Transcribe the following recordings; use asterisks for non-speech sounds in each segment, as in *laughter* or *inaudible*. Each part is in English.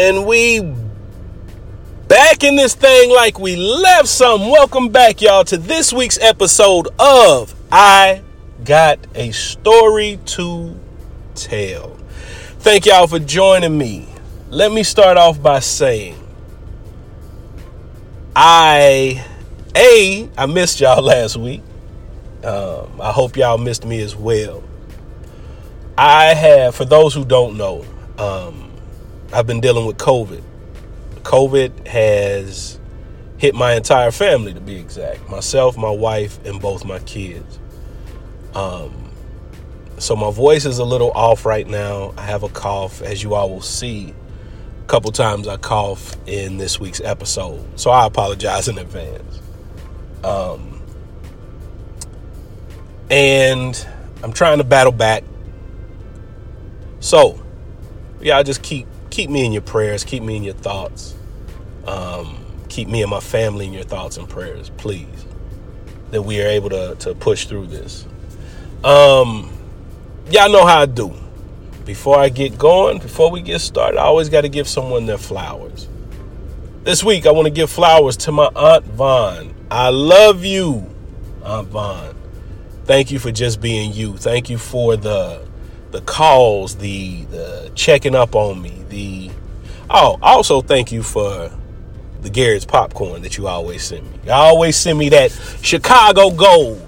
And we back in this thing like we left some. Welcome back, y'all, to this week's episode of I Got a Story to Tell. Thank y'all for joining me. Let me start off by saying I A, I missed y'all *laughs* last week. Um, I hope y'all missed me as well. I have, for those who don't know, um, I've been dealing with COVID. COVID has hit my entire family, to be exact myself, my wife, and both my kids. Um, so my voice is a little off right now. I have a cough, as you all will see. A couple times I cough in this week's episode, so I apologize in advance. Um, and I'm trying to battle back. So, y'all just keep keep me in your prayers, keep me in your thoughts. Um, keep me and my family in your thoughts and prayers, please. That we are able to to push through this. Um, y'all know how I do. Before I get going, before we get started, I always got to give someone their flowers. This week, I want to give flowers to my Aunt Vaughn. I love you, Aunt Vaughn. Thank you for just being you. Thank you for the the calls, the the checking up on me, the oh, also thank you for the Garrett's popcorn that you always send me. You always send me that Chicago gold,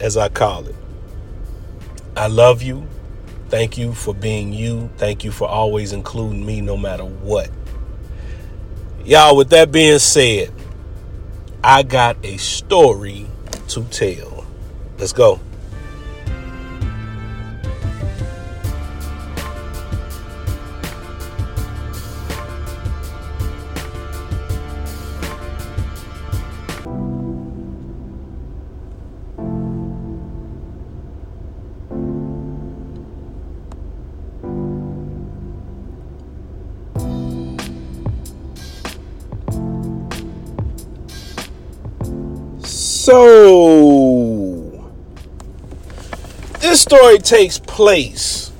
as I call it. I love you. Thank you for being you. Thank you for always including me no matter what. Y'all, with that being said, I got a story to tell. Let's go. So, this story takes place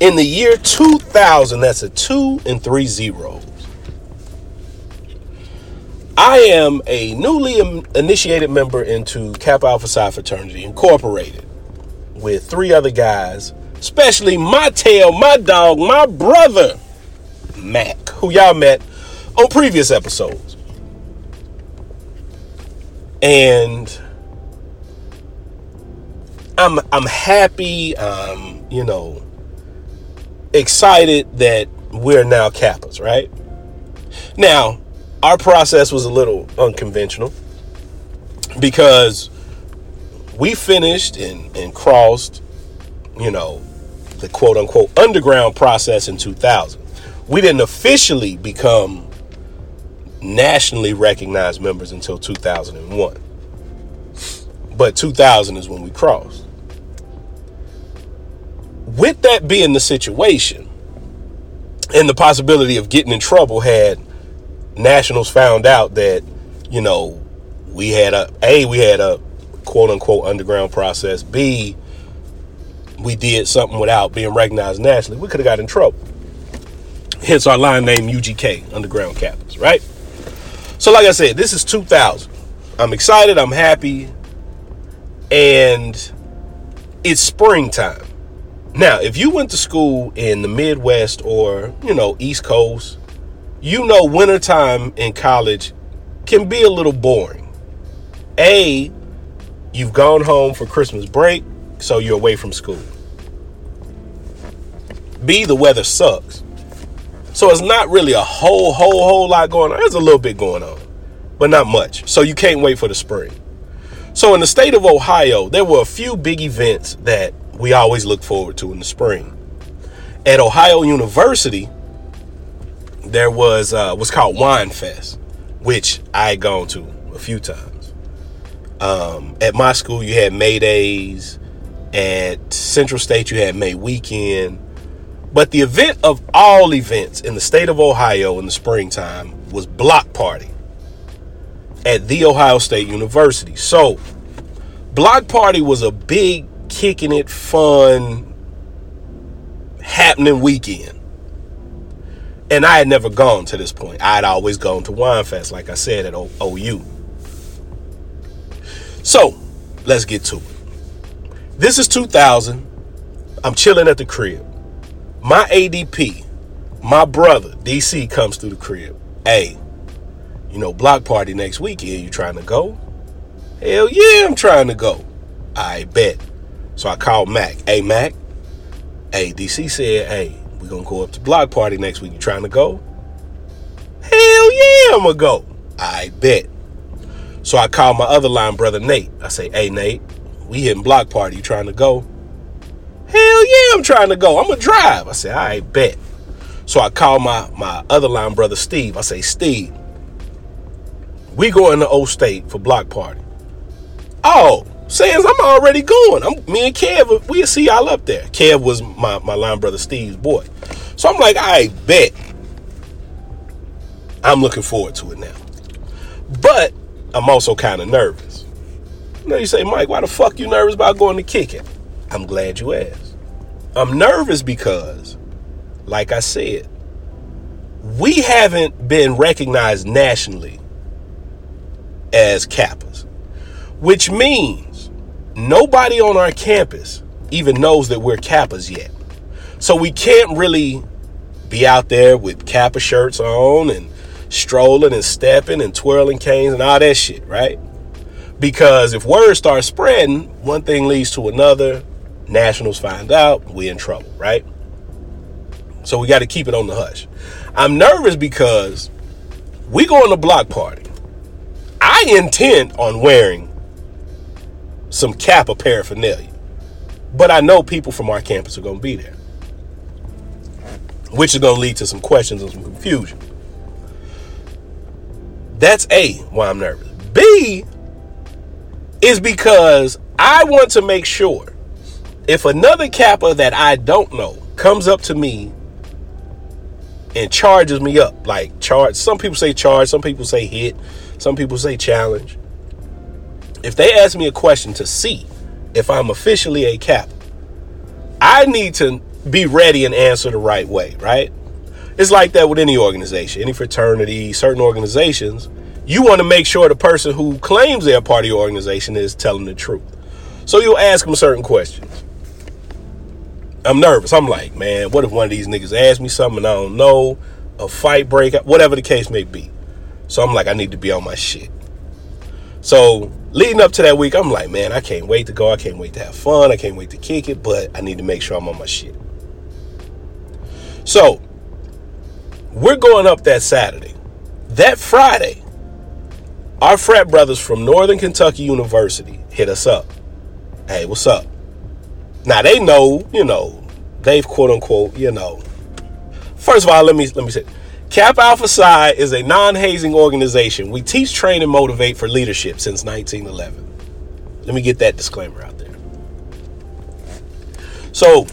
in the year 2000. That's a two and three zeros. I am a newly initiated member into Kappa Alpha Psi Fraternity Incorporated with three other guys, especially my tail, my dog, my brother, Mac, who y'all met on previous episodes and I'm I'm happy, um, you know, excited that we're now Kappas, right? Now, our process was a little unconventional because we finished and, and crossed, you know, the quote unquote underground process in 2000. We didn't officially become nationally recognized members until 2001. But 2000 is when we crossed. With that being the situation, and the possibility of getting in trouble had nationals found out that, you know, we had a A, we had a quote unquote underground process. B, we did something without being recognized nationally, we could have got in trouble. Hence our line name UGK, Underground Kappas, right? So, like I said, this is 2000. I'm excited. I'm happy. And it's springtime. Now, if you went to school in the Midwest or, you know, East Coast, you know wintertime in college can be a little boring. A, you've gone home for Christmas break, so you're away from school. B, the weather sucks. So it's not really a whole, whole, whole lot going on. There's a little bit going on, but not much. So you can't wait for the spring. So in the state of Ohio, there were a few big events that we always look forward to in the spring. At Ohio University, there was uh, what's called Wine Fest, which I had gone to a few times. Um, at my school, you had May Days. At Central State, you had May Weekend. But the event of all events in the state of Ohio in the springtime was Block Party at The Ohio State University. So, Block Party was a big, kicking it, fun, happening weekend. And I had never gone to this point. I had always gone to Wine Fest, like I said, at o- OU. So, let's get to it. This is 2000. I'm chilling at the crib. My ADP, my brother, DC, comes through the crib. Hey, you know, block party next weekend. You trying to go? Hell yeah, I'm trying to go. I bet. So I called Mac. Hey, Mac. Hey, DC said, hey, we're going to go up to block party next week. You trying to go? Hell yeah, I'm going to go. I bet. So I called my other line brother, Nate. I say, hey, Nate, we hitting block party. You trying to go? Hell yeah, I'm trying to go. I'm going to drive. I say, I bet. So I called my, my other line brother, Steve. I say, Steve, we going to O State for block party. Oh, Sans, I'm already going. I'm me and Kev, we'll see y'all up there. Kev was my, my line brother Steve's boy. So I'm like, I bet. I'm looking forward to it now. But I'm also kind of nervous. You know, you say, Mike, why the fuck you nervous about going to kick it? I'm glad you asked. I'm nervous because, like I said, we haven't been recognized nationally as Kappas, which means nobody on our campus even knows that we're Kappas yet. So we can't really be out there with Kappa shirts on and strolling and stepping and twirling canes and all that shit, right? Because if word starts spreading, one thing leads to another. Nationals find out, we're in trouble, right? So we got to keep it on the hush. I'm nervous because we going to block party. I intend on wearing some Kappa paraphernalia, but I know people from our campus are going to be there, which is going to lead to some questions and some confusion. That's A, why I'm nervous. B is because I want to make sure if another Kappa that I don't know comes up to me and charges me up, like charge, some people say charge, some people say hit, some people say challenge. If they ask me a question to see if I'm officially a cap, I need to be ready and answer the right way, right? It's like that with any organization, any fraternity, certain organizations. You want to make sure the person who claims they're part of your organization is telling the truth. So you'll ask them certain questions. I'm nervous. I'm like, man, what if one of these niggas asks me something I don't know? A fight break, whatever the case may be. So I'm like, I need to be on my shit. So leading up to that week, I'm like, man, I can't wait to go. I can't wait to have fun. I can't wait to kick it, but I need to make sure I'm on my shit. So we're going up that Saturday. That Friday, our frat brothers from Northern Kentucky University hit us up. Hey, what's up? Now they know, you know, they've quote unquote, you know. First of all, let me let me say, Kappa Alpha Psi is a non-hazing organization. We teach, train, and motivate for leadership since 1911. Let me get that disclaimer out there. So,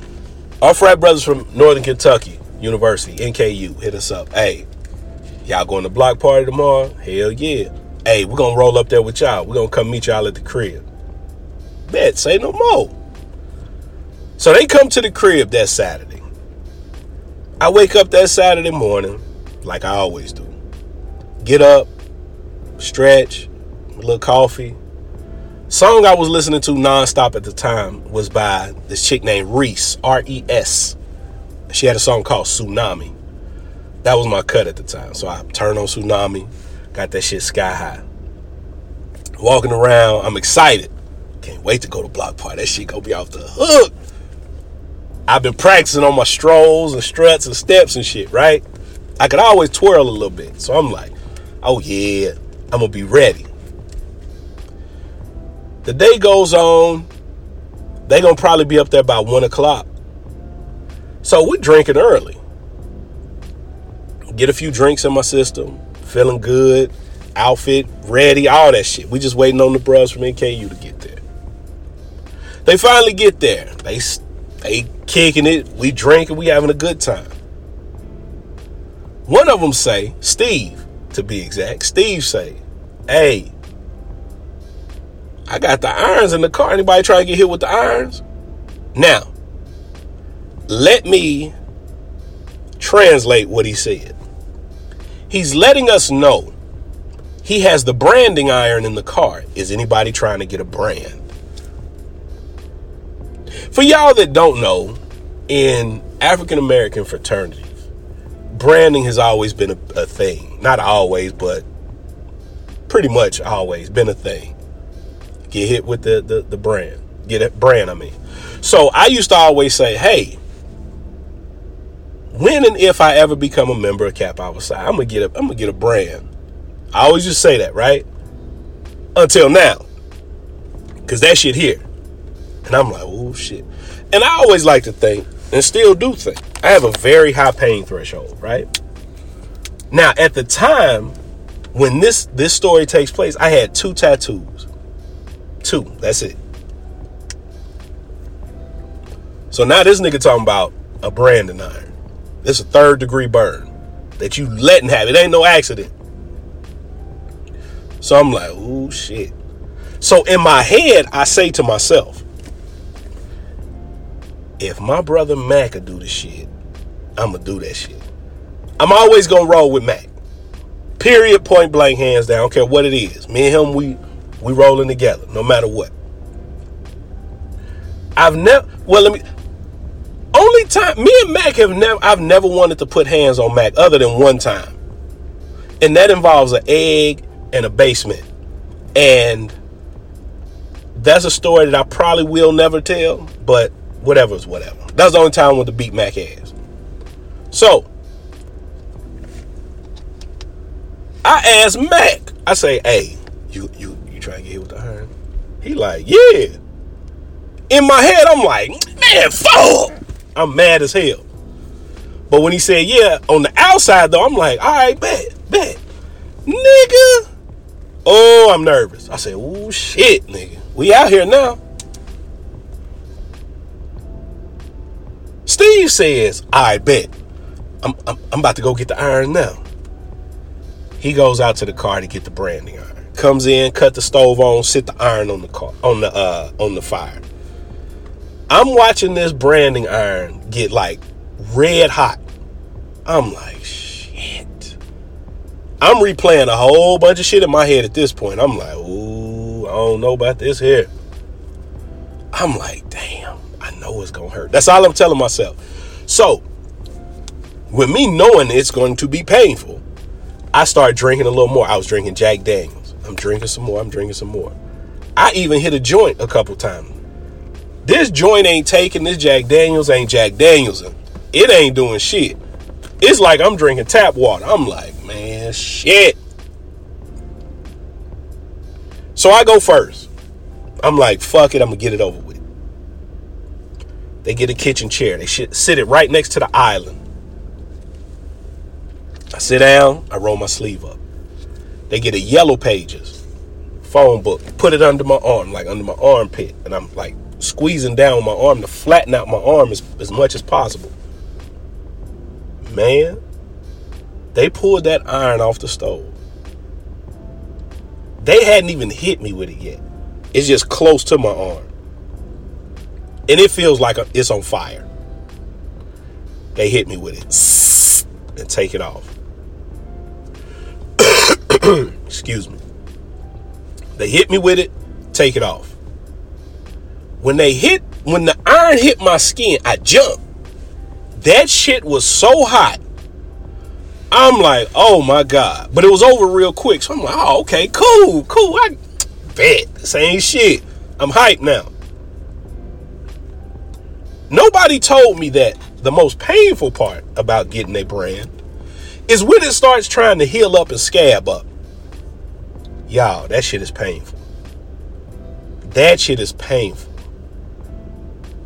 our frat brothers from Northern Kentucky University, NKU, hit us up. Hey, y'all going to block party tomorrow? Hell yeah. Hey, we're gonna roll up there with y'all. We're gonna come meet y'all at the crib. Bet, say no more. So they come to the crib that Saturday. I wake up that Saturday morning, like I always do. Get up, stretch, a little coffee. Song I was listening to nonstop at the time was by this chick named Reese, R E S. She had a song called Tsunami. That was my cut at the time. So I turned on Tsunami, got that shit sky high. Walking around, I'm excited. Can't wait to go to block party. That shit gonna be off the hook. I've been practicing on my strolls and struts and steps and shit, right? I could always twirl a little bit. So I'm like, oh yeah, I'm gonna be ready. The day goes on. They gonna probably be up there by one o'clock. So we're drinking early. Get a few drinks in my system, feeling good, outfit ready, all that shit. We just waiting on the bros from NKU to get there. They finally get there. They they kicking it, we drinking, we having a good time. One of them say, Steve, to be exact, Steve say, hey, I got the irons in the car. Anybody try to get hit with the irons? Now, let me translate what he said. He's letting us know he has the branding iron in the car. Is anybody trying to get a brand? For y'all that don't know, in African American fraternities, branding has always been a, a, thing. Not always, but pretty much always been a thing. Get hit with the, the, the brand. Get a brand, I mean. So I used to always say, hey, when and if I ever become a member of Cap Alpha I'm gonna get a I'm gonna get a brand. I always just say that, right? Until now. Cause that shit here. And I'm like, oh shit. And I always like to think, and still do think, I have a very high pain threshold, right? Now, at the time when this this story takes place, I had two tattoos. Two. That's it. So now this nigga talking about a branding iron. This a third degree burn that you letting have. It ain't no accident. So I'm like, oh shit. So in my head, I say to myself, if my brother Mac could do the shit, I'ma do that shit. I'm always gonna roll with Mac. Period, point blank, hands down. I don't care what it is. Me and him, we we rolling together, no matter what. I've never well let me only time me and Mac have never I've never wanted to put hands on Mac other than one time. And that involves an egg and a basement. And that's a story that I probably will never tell, but whatever's whatever. That's the only time I the beat Mac ass. So I asked Mac, I say, hey, you you you try to get hit with the iron? He like, yeah. In my head, I'm like, man, fuck. I'm mad as hell. But when he said, yeah, on the outside though, I'm like, all right, bet, bet. Nigga. Oh, I'm nervous. I said, oh shit, nigga. We out here now. Steve says, I bet. I'm, I'm, I'm about to go get the iron now. He goes out to the car to get the branding iron. Comes in, cut the stove on, sit the iron on the car on the uh on the fire. I'm watching this branding iron get like red hot. I'm like, shit. I'm replaying a whole bunch of shit in my head at this point. I'm like, ooh, I don't know about this here. I'm like, know it's gonna hurt. That's all I'm telling myself. So, with me knowing it's going to be painful, I started drinking a little more. I was drinking Jack Daniels. I'm drinking some more. I'm drinking some more. I even hit a joint a couple times. This joint ain't taking. This Jack Daniels ain't Jack Daniels. It ain't doing shit. It's like I'm drinking tap water. I'm like, man, shit. So I go first. I'm like, fuck it, I'm gonna get it over with. They get a kitchen chair. They sit it right next to the island. I sit down, I roll my sleeve up. They get a yellow pages phone book, put it under my arm, like under my armpit, and I'm like squeezing down my arm to flatten out my arm as, as much as possible. Man, they pulled that iron off the stove. They hadn't even hit me with it yet. It's just close to my arm. And it feels like it's on fire. They hit me with it *sniffs* and take it off. *clears throat* Excuse me. They hit me with it, take it off. When they hit, when the iron hit my skin, I jumped. That shit was so hot. I'm like, oh my God. But it was over real quick. So I'm like, oh, okay, cool, cool. I bet. Same shit. I'm hyped now. Nobody told me that the most painful part about getting a brand is when it starts trying to heal up and scab up. Y'all, that shit is painful. That shit is painful.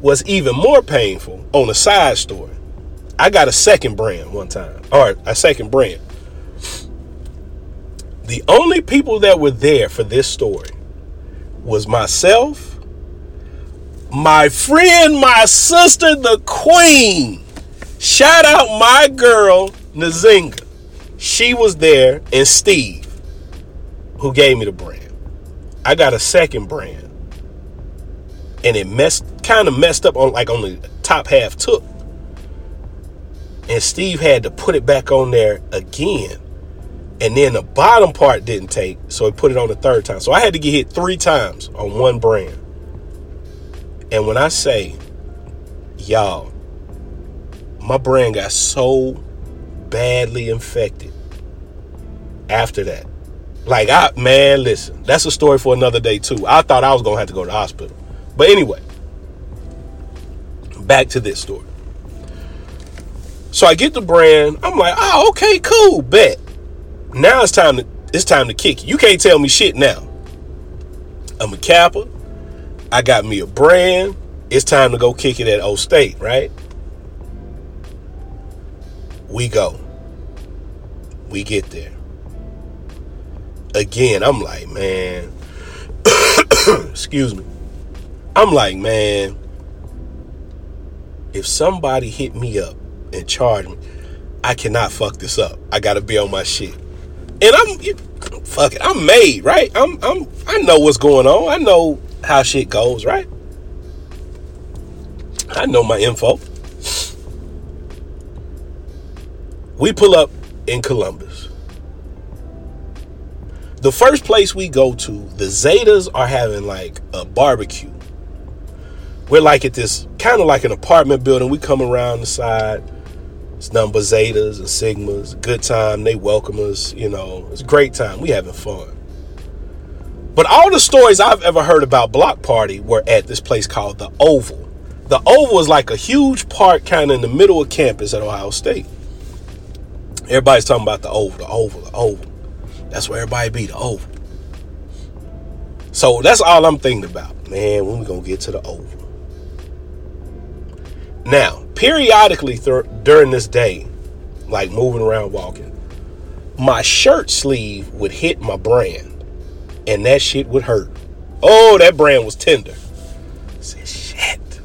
What's even more painful on a side story, I got a second brand one time, or a second brand. The only people that were there for this story was myself, my friend, my sister, the queen. Shout out my girl, Nazinga. She was there, and Steve, who gave me the brand. I got a second brand and it messed kind of messed up on like on the top half took. And Steve had to put it back on there again. And then the bottom part didn't take, so he put it on the third time. So I had to get hit three times on one brand. And when I say, y'all, my brand got so badly infected after that. Like I man, listen, that's a story for another day too. I thought I was gonna have to go to the hospital. But anyway, back to this story. So I get the brand, I'm like, oh, okay, cool, bet. Now it's time to it's time to kick. You can't tell me shit now. I'm a Kappa. I got me a brand. It's time to go kick it at O State, right? We go. We get there. Again, I'm like, man. *coughs* excuse me. I'm like, man. If somebody hit me up and charge me, I cannot fuck this up. I gotta be on my shit. And I'm fuck it. I'm made, right? I'm I'm I know what's going on. I know how shit goes, right? I know my info. We pull up in Columbus. The first place we go to, the Zetas are having like a barbecue. We're like at this kind of like an apartment building. We come around the side. It's number Zetas and Sigmas. Good time. They welcome us. You know, it's a great time. We having fun. But all the stories I've ever heard about Block Party were at this place called the Oval. The Oval is like a huge park kind of in the middle of campus at Ohio State. Everybody's talking about the oval, the oval, the oval. That's where everybody be, the oval. So that's all I'm thinking about. Man, when we gonna get to the oval? Now, periodically th- during this day, like moving around walking, my shirt sleeve would hit my brand, and that shit would hurt. Oh, that brand was tender. I said, shit.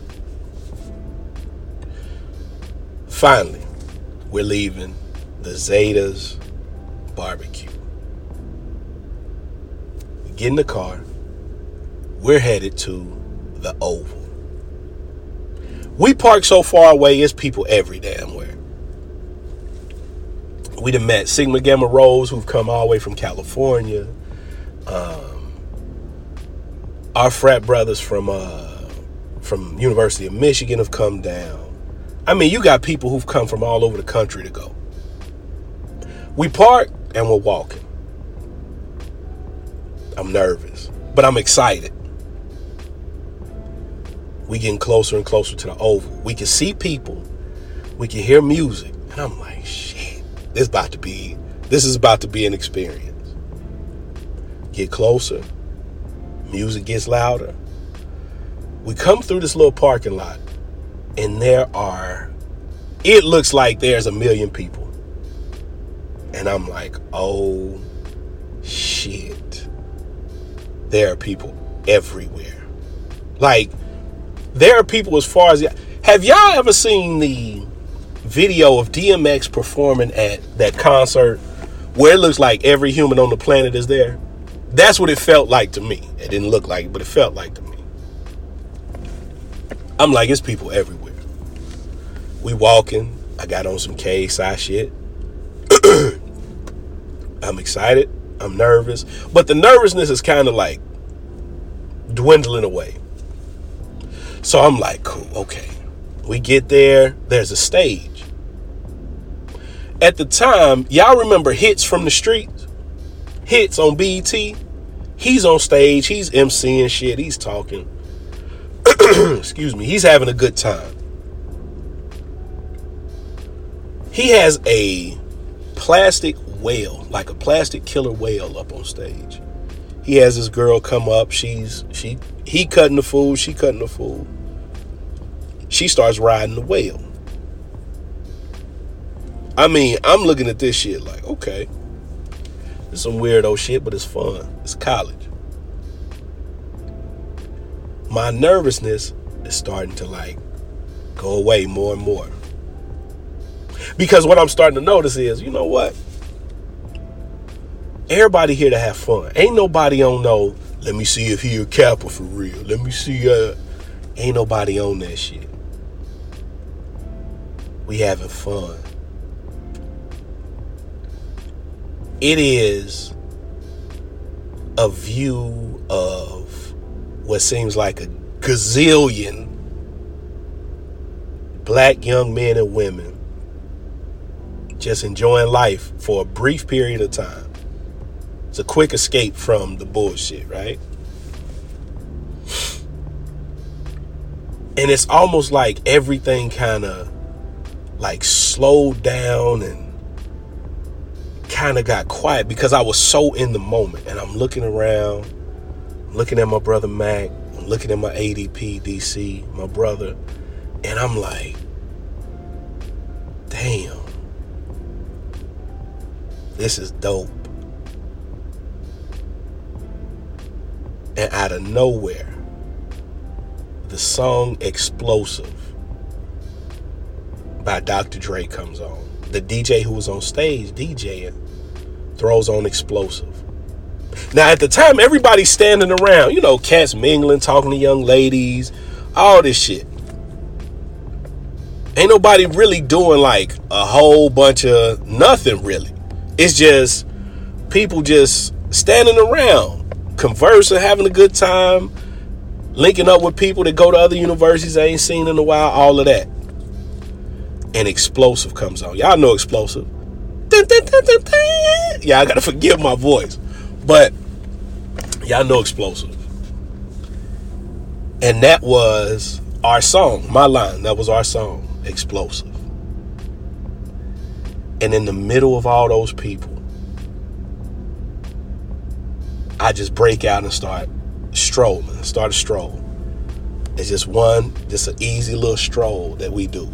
Finally, we're leaving the Zetas barbecue. We get in the car. We're headed to the Oval. We park so far away, it's people every damn where. We done met Sigma Gamma Rho, who've come all the way from California. Um, our frat brothers from uh, from University of Michigan have come down. I mean, you got people who've come from all over the country to go. We park and we're walking. I'm nervous, but I'm excited. We getting closer and closer to the oval. We can see people. We can hear music. And I'm like, shit, this about to be this is about to be an experience. Get closer. Music gets louder. We come through this little parking lot, and there are, it looks like there's a million people. And I'm like, oh shit. There are people everywhere. Like, there are people as far as. Have y'all ever seen the video of DMX performing at that concert where it looks like every human on the planet is there? That's what it felt like to me. It didn't look like it, but it felt like to me. I'm like, it's people everywhere. We walking. I got on some KSI shit. *clears throat* I'm excited. I'm nervous. But the nervousness is kind of like dwindling away. So I'm like, cool, okay. We get there, there's a stage. At the time, y'all remember Hits from the Streets? Hits on BET? He's on stage, he's MCing shit, he's talking. *clears throat* Excuse me, he's having a good time. He has a plastic whale, like a plastic killer whale up on stage. He has this girl come up, she's she he cutting the fool, she cutting the fool. She starts riding the whale. I mean, I'm looking at this shit like, okay. It's some weirdo shit, but it's fun. It's college. My nervousness is starting to like go away more and more. Because what I'm starting to notice is, you know what? Everybody here to have fun. Ain't nobody on no, let me see if he a Kappa for real. Let me see uh ain't nobody on that shit. We having fun. It is a view of what seems like a gazillion black young men and women just enjoying life for a brief period of time. It's a quick escape from the bullshit, right? And it's almost like everything kind of like slowed down and kind of got quiet because I was so in the moment and I'm looking around, looking at my brother Mac, looking at my ADP DC, my brother, and I'm like, damn, this is dope. And out of nowhere, the song Explosive by Dr. Dre comes on. The DJ who was on stage DJing throws on Explosive. Now, at the time, everybody's standing around, you know, cats mingling, talking to young ladies, all this shit. Ain't nobody really doing like a whole bunch of nothing really. It's just people just standing around, conversing, having a good time, linking up with people that go to other universities I ain't seen in a while, all of that. And explosive comes on. Y'all know explosive. Yeah, I gotta forgive my voice. But y'all know explosive. And that was our song, my line. That was our song, Explosive. And in the middle of all those people, I just break out and start strolling, start a stroll. It's just one, just an easy little stroll that we do.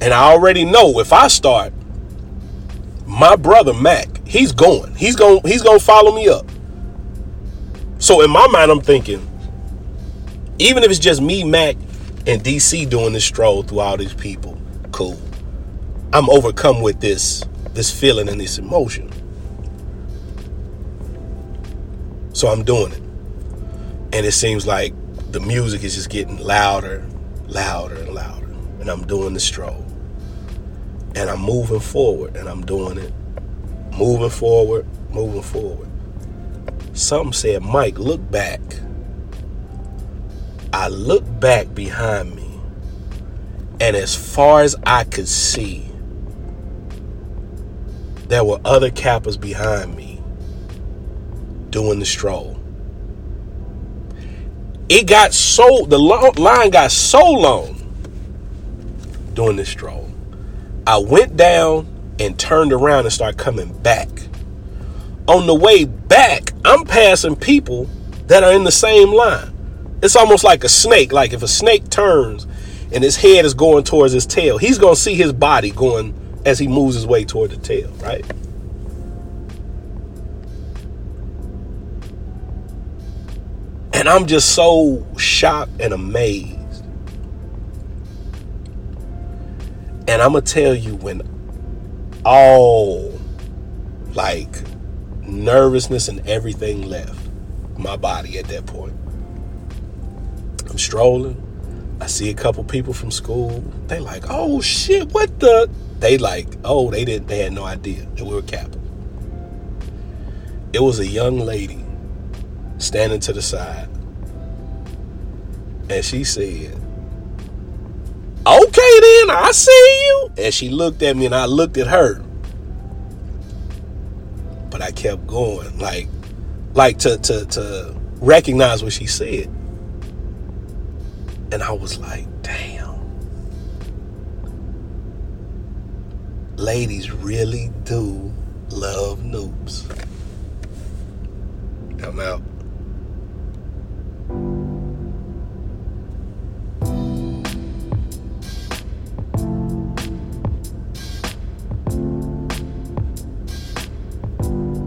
And I already know if I start, my brother Mac, he's going. He's going he's going to follow me up. So in my mind I'm thinking even if it's just me, Mac, and DC doing this stroll through all these people, cool. I'm overcome with this this feeling and this emotion. So I'm doing it. And it seems like the music is just getting louder, louder, and louder. And I'm doing the stroll. And I'm moving forward and I'm doing it. Moving forward, moving forward. Something said, Mike, look back. I look back behind me. And as far as I could see, there were other Kappas behind me doing the stroll. It got so, the line got so long doing this stroll. I went down and turned around and started coming back. On the way back, I'm passing people that are in the same line. It's almost like a snake. Like if a snake turns and his head is going towards his tail, he's going to see his body going as he moves his way toward the tail, right? And I'm just so shocked and amazed. And I'm to tell you when all like nervousness and everything left my body at that point. I'm strolling. I see a couple people from school. They like, oh shit, what the? They like, oh, they didn't. They had no idea that we were Kappa. It was a young lady standing to the side. And she said, I see you. And she looked at me and I looked at her. But I kept going, like, like to to to recognize what she said. And I was like, damn. Ladies really do love Nupes. I'm out.